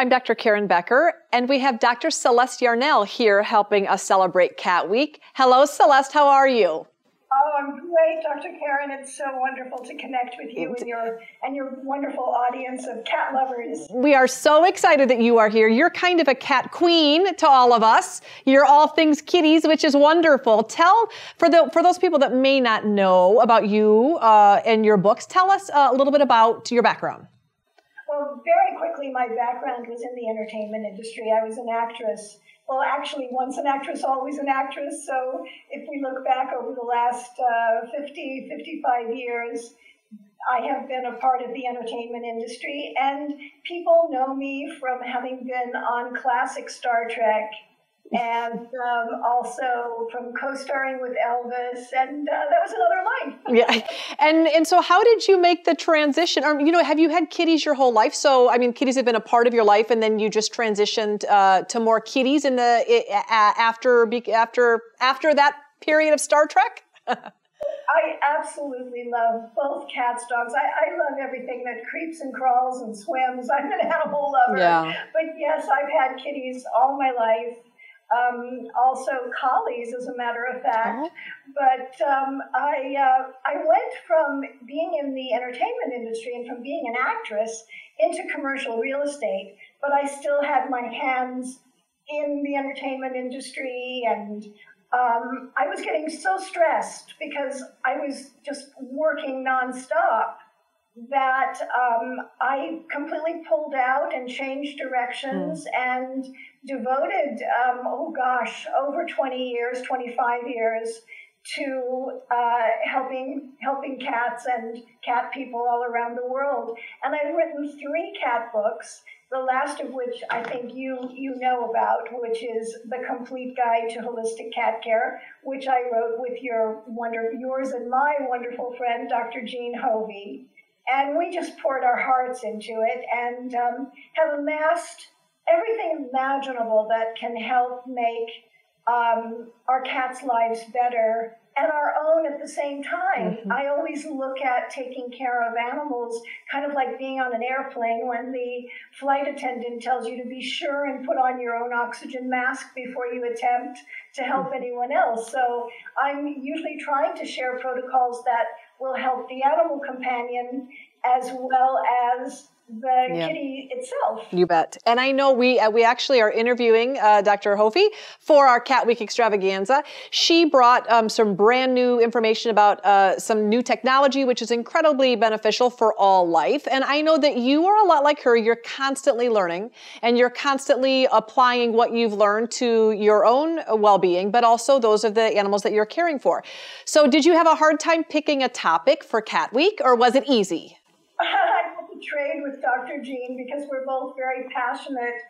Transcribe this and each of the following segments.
I'm Dr. Karen Becker, and we have Dr. Celeste Yarnall here helping us celebrate Cat Week. Hello, Celeste. How are you? Oh, I'm great, Dr. Karen. It's so wonderful to connect with you and your and your wonderful audience of cat lovers. We are so excited that you are here. You're kind of a cat queen to all of us. You're all things kitties, which is wonderful. Tell for the for those people that may not know about you uh, and your books. Tell us a little bit about your background. Very quickly, my background was in the entertainment industry. I was an actress. Well, actually, once an actress, always an actress. So if we look back over the last uh, 50, 55 years, I have been a part of the entertainment industry, and people know me from having been on classic Star Trek and um, also from co-starring with Elvis, and uh, that was another life. yeah, and and so how did you make the transition? Or you know, have you had kitties your whole life? So I mean, kitties have been a part of your life, and then you just transitioned uh, to more kitties in the uh, after after after that period of Star Trek. I absolutely love both cats, dogs. I, I love everything that creeps and crawls and swims. I'm an animal lover. Yeah. But yes, I've had kitties all my life um, also collies, as a matter of fact. Oh. But um, I, uh, I went from being in the entertainment industry and from being an actress into commercial real estate, but I still had my hands in the entertainment industry and um, I was getting so stressed because I was just working nonstop that um, I completely pulled out and changed directions mm. and devoted, um, oh gosh, over 20 years, 25 years to uh, helping helping cats and cat people all around the world. And I've written three cat books. The last of which I think you you know about, which is the Complete Guide to Holistic Cat Care, which I wrote with your wonder yours and my wonderful friend Dr. Jean Hofve and we just poured our hearts into it and um, have amassed everything imaginable that can help make um, our cats' lives better and our own at the same time. Mm-hmm. I always look at taking care of animals kind of like being on an airplane when the flight attendant tells you to be sure and put on your own oxygen mask before you attempt to help mm-hmm. anyone else. So I'm usually trying to share protocols that will help the animal companion as well as the yeah. kitty itself. You bet. And I know we uh, we actually are interviewing uh, Dr. Hofve for our Cat Week extravaganza. She brought um, some brand new information about uh, some new technology, which is incredibly beneficial for all life. And I know that you are a lot like her. You're constantly learning and you're constantly applying what you've learned to your own well-being, but also those of the animals that you're caring for. So, did you have a hard time picking a topic for Cat Week, or was it easy? trade with Dr. Jean because we're both very passionate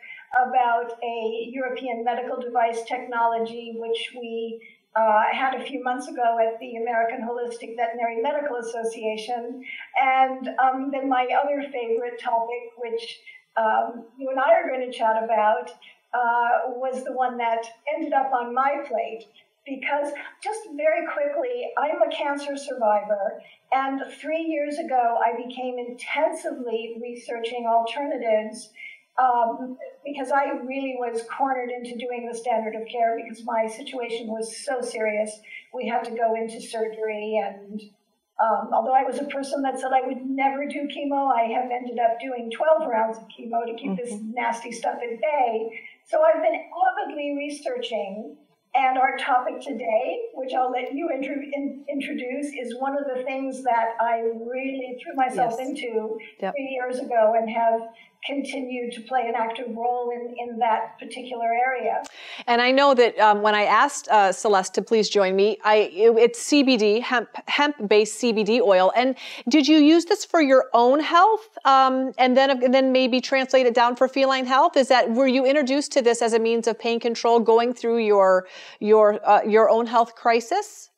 about a European medical device technology, which we uh, had a few months ago at the American Holistic Veterinary Medical Association. And um, then my other favorite topic, which um, you and I are going to chat about, uh, was the one that ended up on my plate because just very quickly, I'm a cancer survivor. And three years ago, I became intensively researching alternatives um, because I really was cornered into doing the standard of care because my situation was so serious. We had to go into surgery. And um, although I was a person that said I would never do chemo, I have ended up doing 12 rounds of chemo to keep mm-hmm. this nasty stuff at bay. So I've been avidly researching and our topic today, which I'll let you in, introduce, is one of the things that I really threw myself yes. into yep. three years ago and have continue to play an active role in, in that particular area. And I know that um, when I asked uh, Celeste to please join me, I it, it's CBD hemp hemp based CBD oil. And did you use this for your own health, um, and then and then maybe translate it down for feline health? Is that were you introduced to this as a means of pain control going through your your uh, your own health crisis?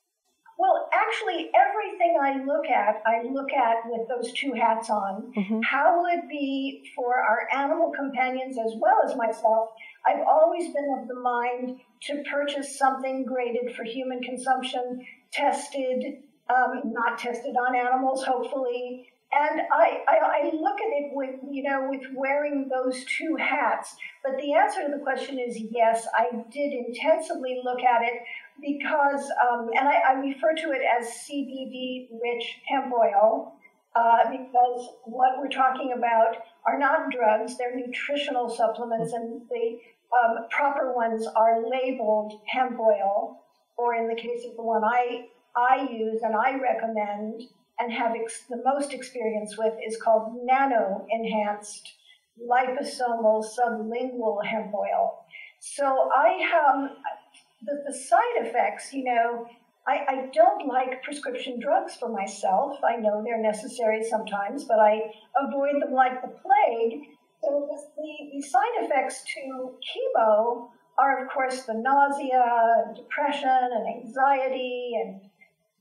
Well, actually, everything I look at, I look at with those two hats on. Mm-hmm. How will it be for our animal companions as well as myself? I've always been of the mind to purchase something graded for human consumption, tested, um, not tested on animals, hopefully, And I, I, I, look at it with, you know, with wearing those two hats. But the answer to the question is yes, I did intensively look at it because, um, and I, I, refer to it as CBD rich hemp oil. Uh, because what we're talking about are not drugs, they're nutritional supplements, and the um, proper ones are labeled hemp oil, or in the case of the one I, I use and I recommend, and have ex- the most experience with is called nano enhanced liposomal sublingual hemp oil. So I have the, the side effects, you know, I, I don't like prescription drugs for myself. I know they're necessary sometimes, but I avoid them like the plague. So the, the side effects to chemo are, of course, the nausea, depression, and anxiety, and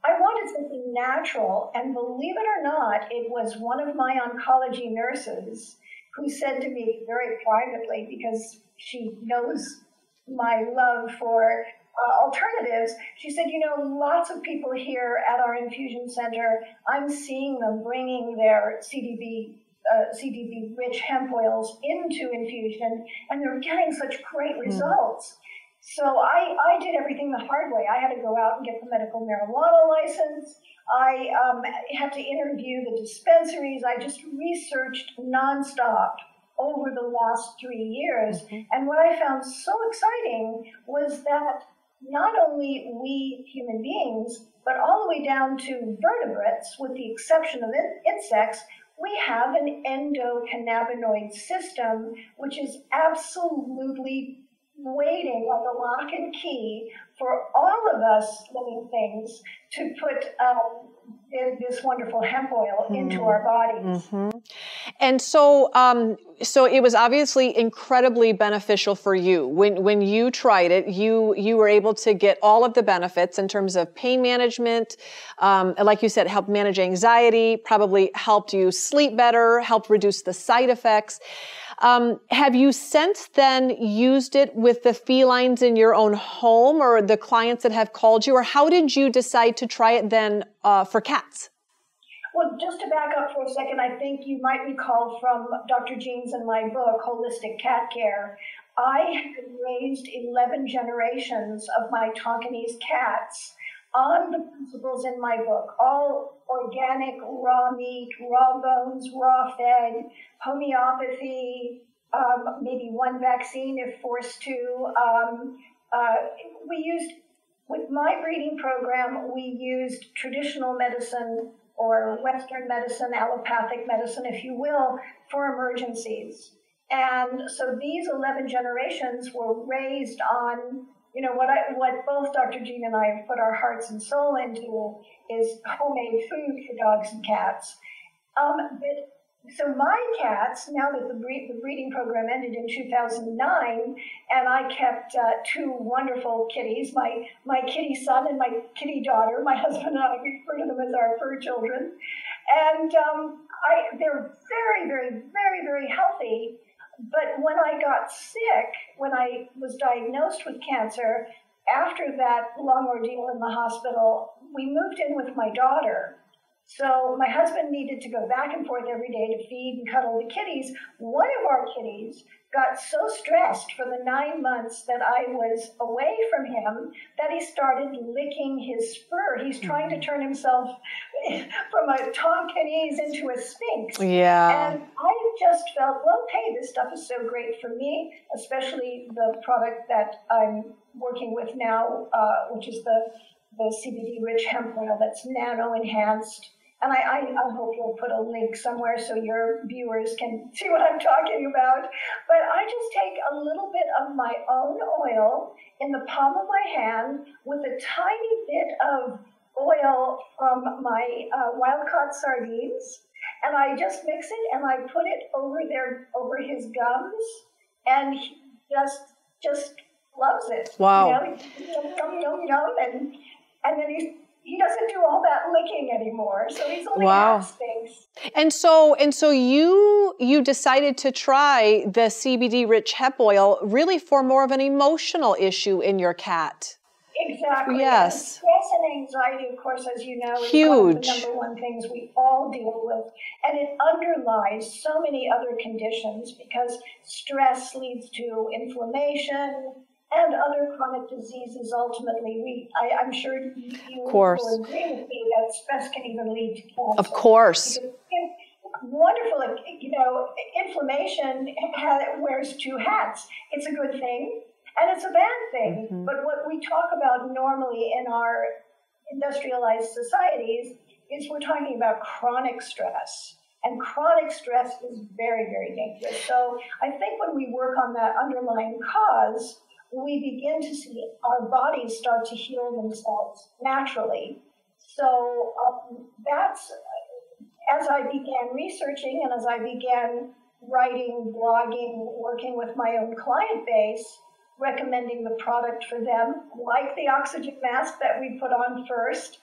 I wanted something natural, and believe it or not, it was one of my oncology nurses who said to me very privately, because she knows my love for uh, alternatives, she said, You know, lots of people here at our infusion center, I'm seeing them bringing their CDB. Uh, CDB rich hemp oils into infusion, and they're getting such great hmm. results. Mm. So I, I did everything the hard way. I had to go out and get the medical marijuana license. I um, had to interview the dispensaries. I just researched nonstop over the last three years. Mm-hmm. And what I found so exciting was that not only we human beings, but all the way down to vertebrates, with the exception of insects, we have an endocannabinoid system, which is absolutely waiting on the lock and key for all of us living things to put um, this wonderful hemp oil mm-hmm. into our bodies. Mm-hmm. And so, um, so it was obviously incredibly beneficial for you when when you tried it. You you were able to get all of the benefits in terms of pain management, um, like you said, helped manage anxiety, probably helped you sleep better, helped reduce the side effects. Um, have you since then used it with the felines in your own home or the clients that have called you, or how did you decide to try it then uh, for cats? Well, just to back up for a second, I think you might recall from Dr. Jeans and my book, Holistic Cat Care, I had raised 11 generations of my Tonkinese cats on the principles in my book, all organic, raw meat, raw bones, raw fed, homeopathy, um, maybe one vaccine if forced to. Um, uh, we used, with my breeding program, we used traditional medicine or Western medicine, allopathic medicine, if you will, for emergencies. And so these 11 generations were raised on you know what I what both Dr. Jean and I have put our hearts and soul into is homemade food for dogs and cats. Um, but, so my cats, now that the, breed, the breeding program ended in 2009, and I kept uh, two wonderful kitties, my my kitty son and my kitty daughter. My husband and I refer to them as our fur children, and um, I, they're very, very, very, very healthy but when I got sick, when I was diagnosed with cancer, after that long ordeal in the hospital, we moved in with my daughter. So my husband needed to go back and forth every day to feed and cuddle the kitties. One of our kitties got so stressed for the nine months that I was away from him that he started licking his fur. He's trying to mm-hmm. turn himself from a Tonkinese into a Sphynx. Yeah. And I just felt, well, hey, this stuff is so great for me, especially the product that I'm working with now, uh, which is the, the CBD rich hemp oil that's nano enhanced and I, I, I, hope you'll put a link somewhere so your viewers can see what I'm talking about. But I just take a little bit of my own oil in the palm of my hand with a tiny bit of oil from my uh, wild caught sardines, and I just mix it and I put it over there over his gums, and he just just loves it. Wow. You know, yum, yum, yum, and and then he he doesn't do all that licking anymore. So he's only wow. space. And so and so you you decided to try the CBD rich hemp oil really for more of an emotional issue in your cat. Exactly. Yes. Stress and anxiety, of course, as you know, is Huge. one of the number one things we all deal with. And it underlies so many other conditions because stress leads to inflammation and other chronic diseases. Ultimately, we, I, am sure you of course. will agree with me that stress can even lead to cancer. Of course. Because wonderful, you know, inflammation wears two hats. It's a good thing and it's a bad thing. Mm-hmm. But what we talk about normally in our industrialized societies is we're talking about chronic stress. And chronic stress is very, very dangerous. So I think when we work on that underlying cause, we begin to see our bodies start to heal themselves naturally. So um, that's as I began researching and as I began writing, blogging, working with my own client base, recommending the product for them, like the oxygen mask that we put on first,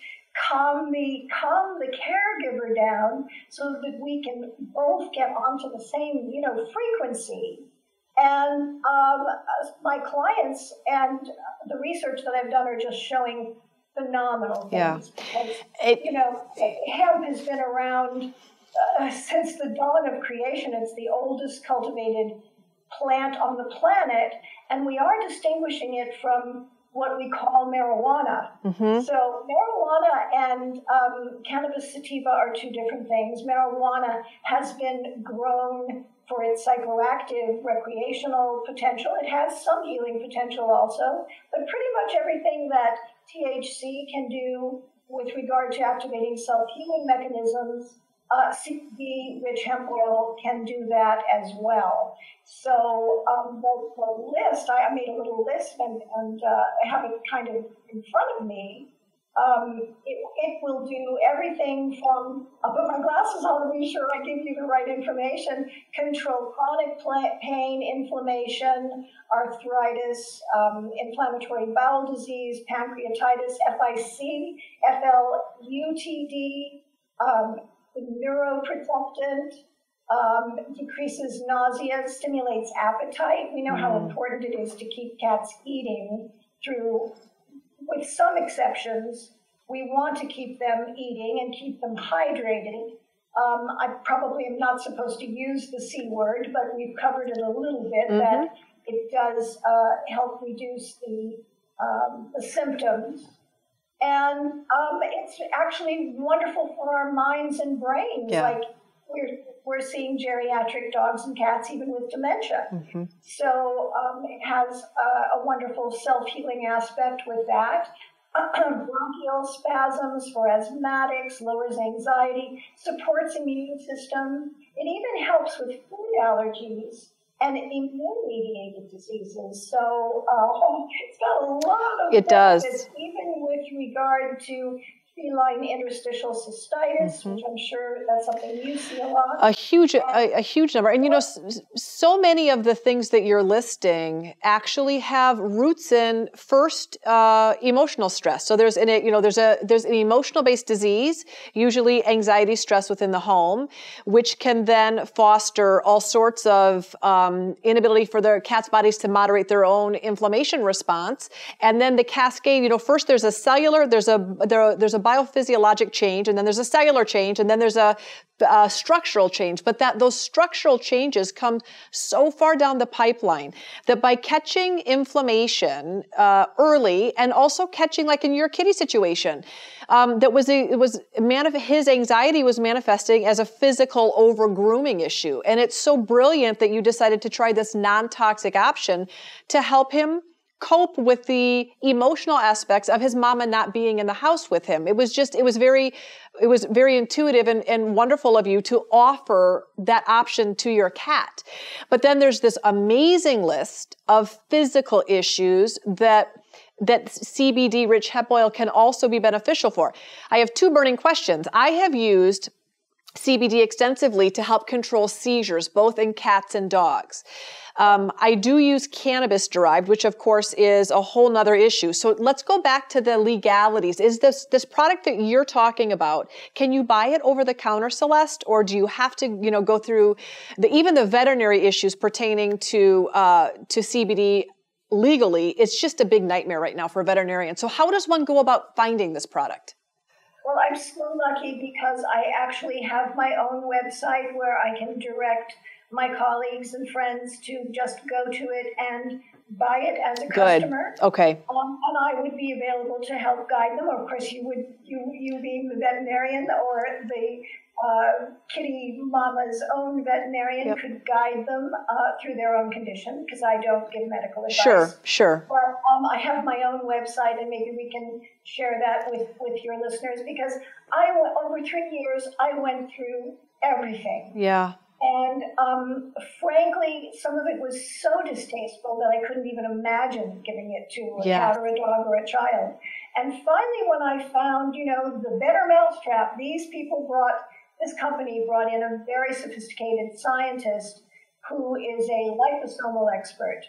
calm the calm the caregiver down so that we can both get onto the same you know frequency. And um, my clients and the research that I've done are just showing phenomenal things. Yeah. it, you know, hemp has been around uh, since the dawn of creation. It's the oldest cultivated plant on the planet, and we are distinguishing it from what we call marijuana. Mm-hmm. So, marijuana and um, cannabis sativa are two different things. Marijuana has been grown for its psychoactive recreational potential. It has some healing potential also, but pretty much everything that THC can do with regard to activating self healing mechanisms uh, rich hemp oil can do that as well. So um, the, the, list, I made a little list and, and uh, I have it kind of in front of me. Um, it, it, will do everything from, I'll put my glasses on to be sure I give you the right information, control chronic pain, inflammation, arthritis, um, inflammatory bowel disease, pancreatitis, FIC, FLUTD, um, neuroprotectant, um, decreases nausea, stimulates appetite. We know mm. how important it is to keep cats eating through, with some exceptions, we want to keep them eating and keep them hydrated. Um, I probably am not supposed to use the C word, but we've covered it a little bit mm-hmm. that it does uh, help reduce the, um, the symptoms and um, it's actually wonderful for our minds and brains. Yeah. Like we're we're seeing geriatric dogs and cats even with dementia. Mm-hmm. So um, it has a, a wonderful self healing aspect with that. Bronchial spasms for asthmatics, lowers anxiety, supports immune system. It even helps with food allergies and immune mediated diseases. So uh, it's got a lot of it does. even with regard to feline interstitial cystitis, mm-hmm. which I'm sure that's something you see a lot. A huge, a, a, huge number, and you know, so many of the things that you're listing actually have roots in first uh, emotional stress. So there's an, you know, there's a there's an emotional based disease, usually anxiety, stress within the home, which can then foster all sorts of um, inability for their cats' bodies to moderate their own inflammation response, and then the cascade. You know, first there's a cellular, there's a there, there's a biophysiologic change, and then there's a cellular change, and then there's a, a structural change. But that those structural changes come so far down the pipeline that by catching inflammation uh, early, and also catching, like in your kitty situation, um, that was a, it was manif- his anxiety was manifesting as a physical over grooming issue, and it's so brilliant that you decided to try this non toxic option to help him cope with the emotional aspects of his mama not being in the house with him. It was just, it was very, it was very intuitive and, and wonderful of you to offer that option to your cat. But then there's this amazing list of physical issues that that CBD rich hemp oil can also be beneficial for. I have two burning questions. I have used CBD extensively to help control seizures, both in cats and dogs. Um, I do use cannabis derived, which of course is a whole nother issue. So let's go back to the legalities. Is this this product that you're talking about? Can you buy it over the counter, Celeste, or do you have to, you know, go through the even the veterinary issues pertaining to uh, to CBD legally, it's just a big nightmare right now for a veterinarian. So, how does one go about finding this product? Well, I'm so lucky because I actually have my own website where I can direct my colleagues and friends to just go to it and buy it as a Good. customer. Okay. Um, and I would be available to help guide them. Of course, you would, you, you being the veterinarian or the uh, kitty mama's own veterinarian Yep. could guide them uh, through their own condition because I don't give medical advice. Sure, sure. But um, I have my own website, and maybe we can share that with, with your listeners because I over three years I went through everything, Yeah. and um, frankly, some of it was so distasteful that I couldn't even imagine giving it to a Yeah. cat or a dog or a child. And finally, when I found, you know, the better mousetrap, these people brought this company brought in a very sophisticated scientist who is a liposomal expert.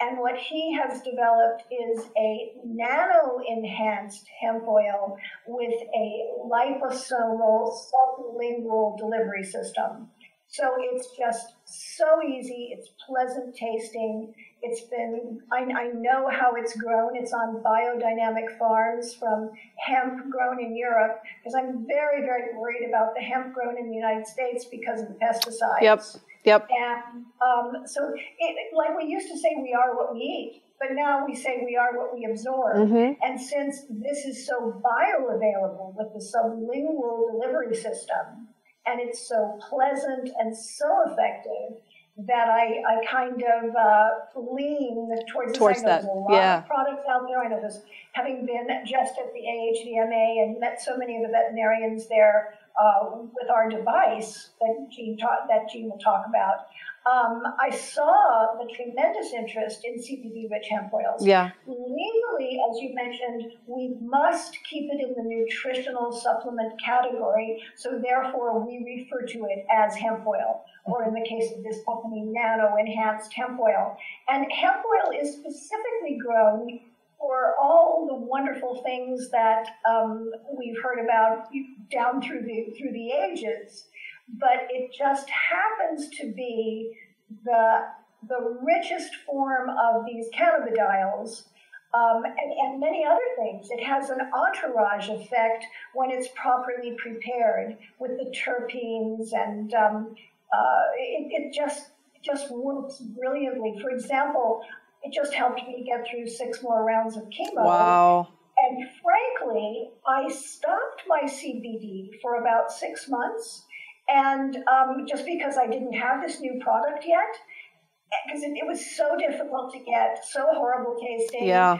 And what he has developed is a nano enhanced hemp oil with a liposomal sublingual delivery system. So it's just so easy, it's pleasant tasting. It's been, I, I know how it's grown. It's on biodynamic farms from hemp grown in Europe because I'm very, very worried about the hemp grown in the United States because of the pesticides. Yep. Yep. And um, so, it, like we used to say, we are what we eat, but now we say we are what we absorb. Mhm. And since this is so bioavailable with the sublingual delivery system, and it's so pleasant and so effective, that I, I kind of uh, lean towards. Towards that, There's a lot yeah. of products out there. I know there's, having been just at the AHVMA and met so many of the veterinarians there uh, with our device that Jean, ta- that Jean will talk about, um, I saw the tremendous interest in CBD-rich hemp oils. Yeah. Legally, as you mentioned, we must keep it in the nutritional supplement category, so therefore we refer to it as hemp oil, or in the case of this company, nano enhanced hemp oil. And hemp oil is specifically grown for all the wonderful things that um, we've heard about down through the through the ages, but it just happens to be the the richest form of these cannabidiols um, and, and many other things. It has an entourage effect when it's properly prepared with the terpenes, and um, uh, it, it just just works brilliantly. For example, it just helped me get through six more rounds of chemo. Wow. And frankly, I stopped my CBD for about six months, and um, just because I didn't have this new product yet, because it, it was so difficult to get, so horrible tasting, Yeah.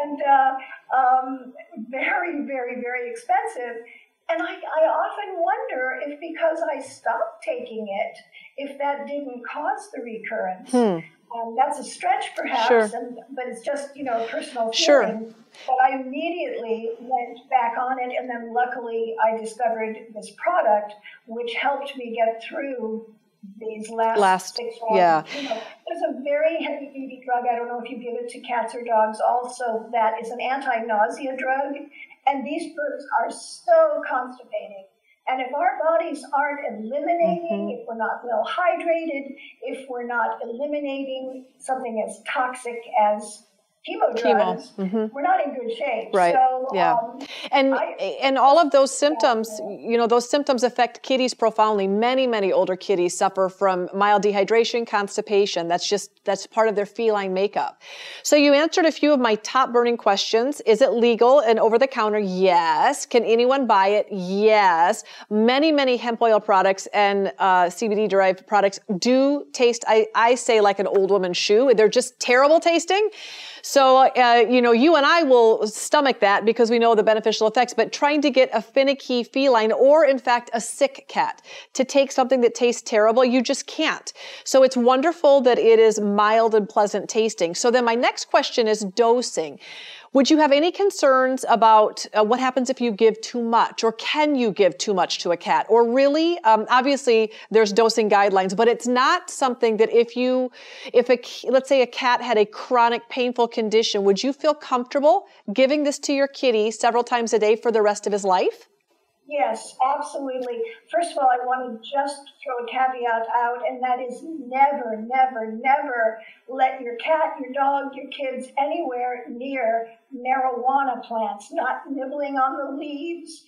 and uh, um, very, very, very expensive. And I, I often wonder if because I stopped taking it, if that didn't cause the recurrence. Hmm. Um, that's a stretch, perhaps, Sure. and, but it's just you know a personal Sure. feeling. But I immediately went back on it, and then luckily I discovered this product, which helped me get through these last, Last- six rounds. yeah. You know, there's a very heavy duty drug. I don't know if you give it to cats or dogs. Also, that is an anti-nausea drug, and these birds are so constipating. And if our bodies aren't eliminating, Mm-hmm. if we're not well hydrated, if we're not eliminating something as toxic as chemo Chemo, drugs, mhm. we're not in good shape. Right, So, yeah. um, And I- and all of those symptoms, you know, those symptoms affect kitties profoundly. Many, many older kitties suffer from mild dehydration, constipation. That's just that's part of their feline makeup. So you answered a few of my top burning questions. Is it legal and over the counter? Yes. Can anyone buy it? Yes. Many, many hemp oil products and uh, CBD derived products do taste. I I say like an old woman's shoe. They're just terrible tasting. So, uh, you know, you and I will stomach that because we know the beneficial effects, but trying to get a finicky feline or, in fact, a sick cat to take something that tastes terrible, you just can't. So, it's wonderful that it is mild and pleasant tasting. So, then my next question is dosing. Would you have any concerns about uh, what happens if you give too much, or can you give too much to a cat? Or really, um, obviously, there's dosing guidelines, but it's not something that if you, if a let's say a cat had a chronic painful condition, would you feel comfortable giving this to your kitty several times a day for the rest of his life? Yes, absolutely. First of all, I want to just throw a caveat out, and that is never, never, never let your cat, your dog, your kids anywhere near marijuana plants, not nibbling on the leaves.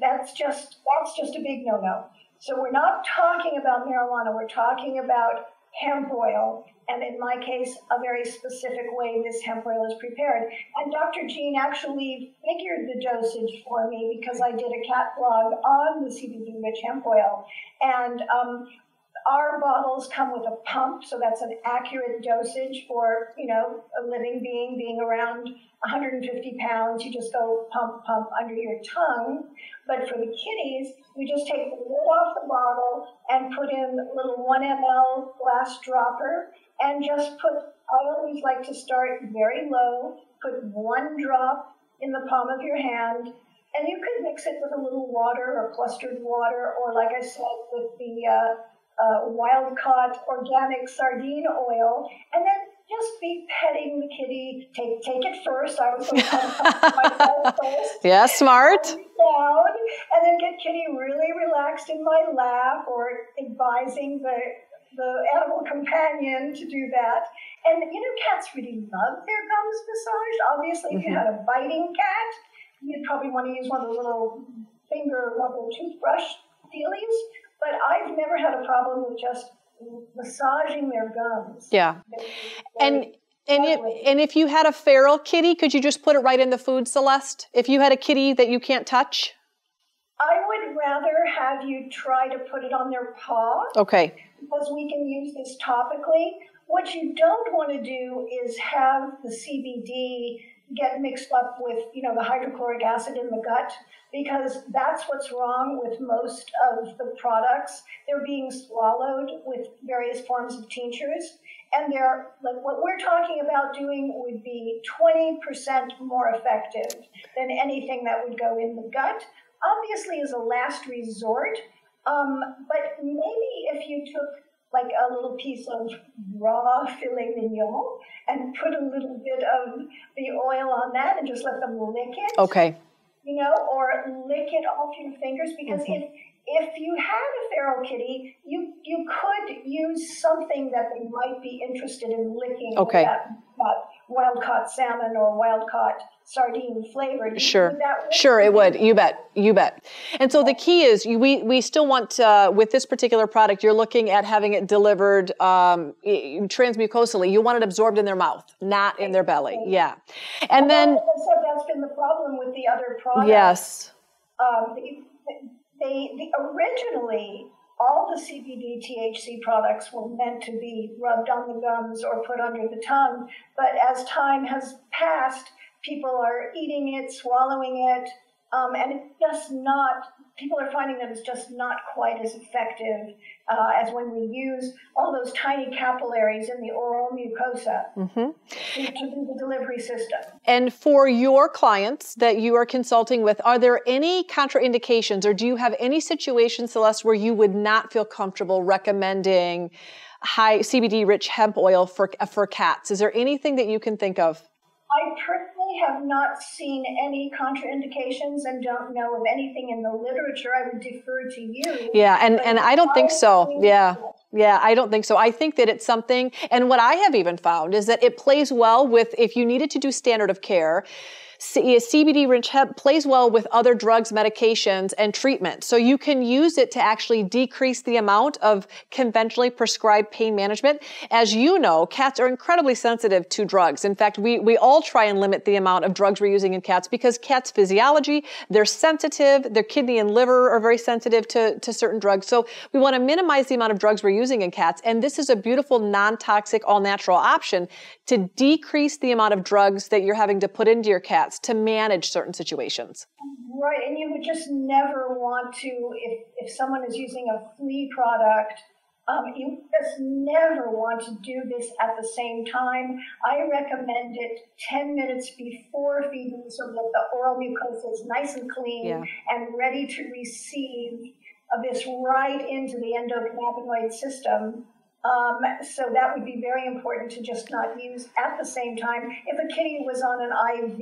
That's just that's just a big no-no. So we're not talking about marijuana, we're talking about hemp oil and in my case, a very specific way this hemp oil is prepared. And Dr. Jean actually figured the dosage for me because I did a cat blog on the CBD rich hemp oil. And um, our bottles come with a pump, so that's an accurate dosage for, you know, a living being being around 150 pounds. You just go pump, pump under your tongue. But for the kitties, we just take the lid off the bottle and put in a little 1 ml glass dropper and just put, I always like to start very low, put one drop in the palm of your hand, and you could mix it with a little water or clustered water, or like I said, with the uh, uh, wild caught organic sardine oil, and then just be petting the kitty. Take take it first. I was going to myself first. Yeah, smart. Down, and then get kitty really relaxed in my lap, or advising the the animal companion to do that. And you know, cats really love their gums massaged. Obviously, if you mm-hmm. had a biting cat, you'd probably want to use one of the little finger rubber toothbrush dealies. But I've never had a problem with just massaging their gums. Yeah. And and if, and if you had a feral kitty, could you just put it right in the food, Celeste? If you had a kitty that you can't touch? I would rather have you try to put it on their paw. Okay because we can use this topically. What you don't want to do is have the CBD get mixed up with, you know, the hydrochloric acid in the gut because that's what's wrong with most of the products. They're being swallowed with various forms of tinctures. And they're like what we're talking about doing would be 20% more effective than anything that would go in the gut. Obviously, as a last resort, um, but maybe if you took like a little piece of raw filet mignon and put a little bit of the oil on that and just let them lick it. Okay. You know, or lick it off your fingers because mm-hmm. if if you had a feral kitty, you you could use something that they might be interested in licking. Okay. That, that wild caught salmon or wild caught sardine flavored. Sure, sure, it would. You bet, you bet. And so the key is, you, we we still want uh, with this particular product, you're looking at having it delivered um, transmucosally. You want it absorbed in their mouth, not in their belly. Yeah, and then so that's been the problem with the other products. Yes. Um, they, they originally all the CBD THC products were meant to be rubbed on the gums or put under the tongue. But as time has passed, people are eating it, swallowing it, um, and it's just not, people are finding that it's just not quite as effective uh, as when we use all those tiny capillaries in the oral mucosa mm-hmm. to, do the delivery system. And for your clients that you are consulting with, are there any contraindications or do you have any situations, Celeste, where you would not feel comfortable recommending high CBD rich hemp oil for, for cats? Is there anything that you can think of? I have not seen any contraindications and don't know of anything in the literature. I would defer to you. Yeah, and, and I don't think so. Yeah. Yeah, I don't think so. I think that it's something, and what I have even found is that it plays well with if you needed to do standard of care CBD rich hemp plays well with other drugs, medications, and treatment. So you can use it to actually decrease the amount of conventionally prescribed pain management. As you know, cats are incredibly sensitive to drugs. In fact, we, we all try and limit the amount of drugs we're using in cats because cats' physiology, they're sensitive, their kidney and liver are very sensitive to, to certain drugs. So we want to minimize the amount of drugs we're using in cats. And this is a beautiful, non-toxic, all-natural option to decrease the amount of drugs that you're having to put into your cat to manage certain situations. Right, and you would just never want to, if, if someone is using a flea product, um, you just never want to do this at the same time. I recommend it 10 minutes before feeding so that the oral mucosa is nice and clean yeah. and ready to receive this right into the endocannabinoid system Um, so that would be very important to just not use at the same time. If a kitty was on an IV,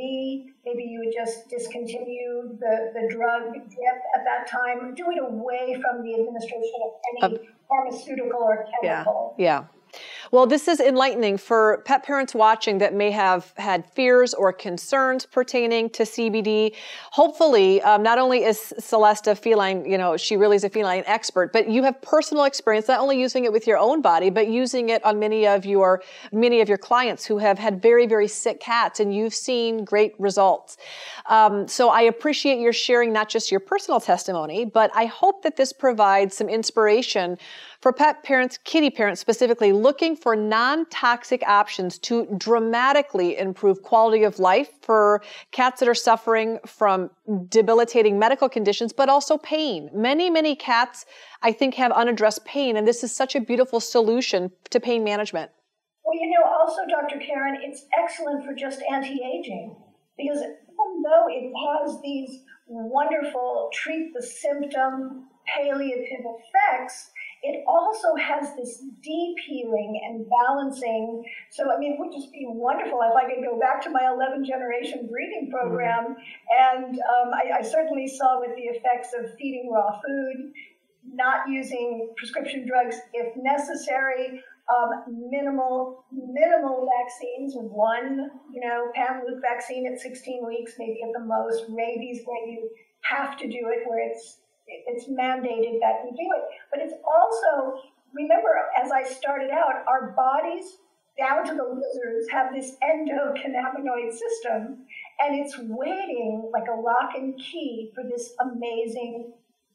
maybe you would just discontinue the, the drug drip at that time. Do it away from the administration of any pharmaceutical or chemical. Yeah. yeah. Well, this is enlightening for pet parents watching that may have had fears or concerns pertaining to CBD. Hopefully, um, not only is Celeste a feline, you know, she really is a feline expert, but you have personal experience not only using it with your own body, but using it on many of your many of your clients who have had very very sick cats, and you've seen great results. Um, so I appreciate your sharing not just your personal testimony, but I hope that this provides some inspiration for pet parents, kitty parents specifically, looking for non-toxic options to dramatically improve quality of life for cats that are suffering from debilitating medical conditions, but also pain. Many, many cats, I think, have unaddressed pain, and this is such a beautiful solution to pain management. Well, you know, also, Dr. Karen, it's excellent for just anti-aging because even though it has these wonderful treat the symptom palliative effects, it also has this deep healing and balancing. So, I mean, it would just be wonderful if I could go back to my 11 generation breeding program. Mm-hmm. And um, I, I certainly saw with the effects of feeding raw food, not using prescription drugs if necessary, um, minimal minimal vaccines, one you know panleuk vaccine at 16 weeks, maybe at the most. Rabies where you have to do it, where it's it's mandated that we do it. But it's also, remember, as I started out, our bodies, down to the lizards, have this endocannabinoid system, and it's waiting like a lock and key for this amazing,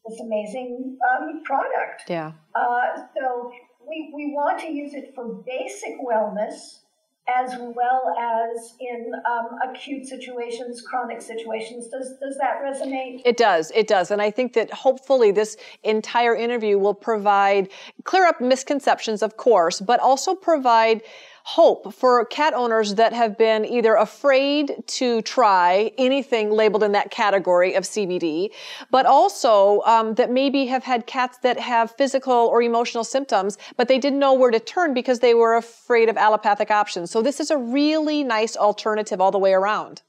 this amazing um, product. Yeah. Uh, so we, we want to use it for basic wellness as well as in um, acute situations, chronic situations. Does does that resonate? It does. It does, and I think that hopefully this entire interview will provide clear up misconceptions, of course, but also provide hope for cat owners that have been either afraid to try anything labeled in that category of CBD, but also um, that maybe have had cats that have physical or emotional symptoms, but they didn't know where to turn because they were afraid of allopathic options. So this is a really nice alternative all the way around.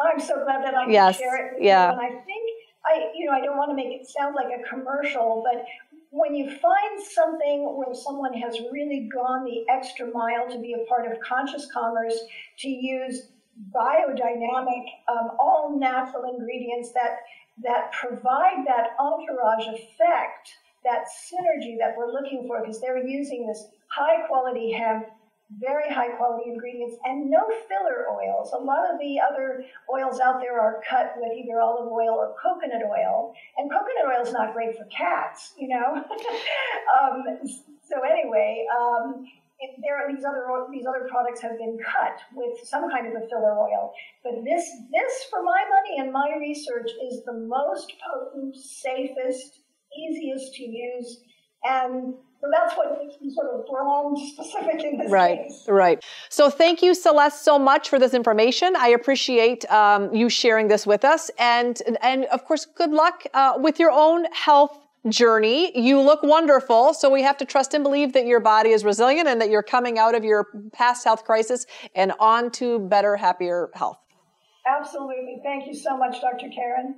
I'm so glad that I can yes. share it with yeah. you. And I think I, you know, I don't want to make it sound like a commercial, but when you find something where someone has really gone the extra mile to be a part of conscious commerce, to use biodynamic, um, all natural ingredients that that provide that entourage effect, that synergy that we're looking for, because they're using this high quality hemp very high quality ingredients and no filler oils. A lot of the other oils out there are cut with either olive oil or coconut oil, and coconut oil is not great for cats, you know. um, so anyway, um, there these other these other products have been cut with some kind of a filler oil, but this this for my money and my research is the most potent, safest, easiest to use, and so that's what makes me sort of brand specific in this right, case. Right, So thank you, Celeste, so much for this information. I appreciate um, you sharing this with us. And, and of course, good luck uh, with your own health journey. You look wonderful. So we have to trust and believe that your body is resilient and that you're coming out of your past health crisis and on to better, happier health. Absolutely. Thank you so much, Dr. Karen.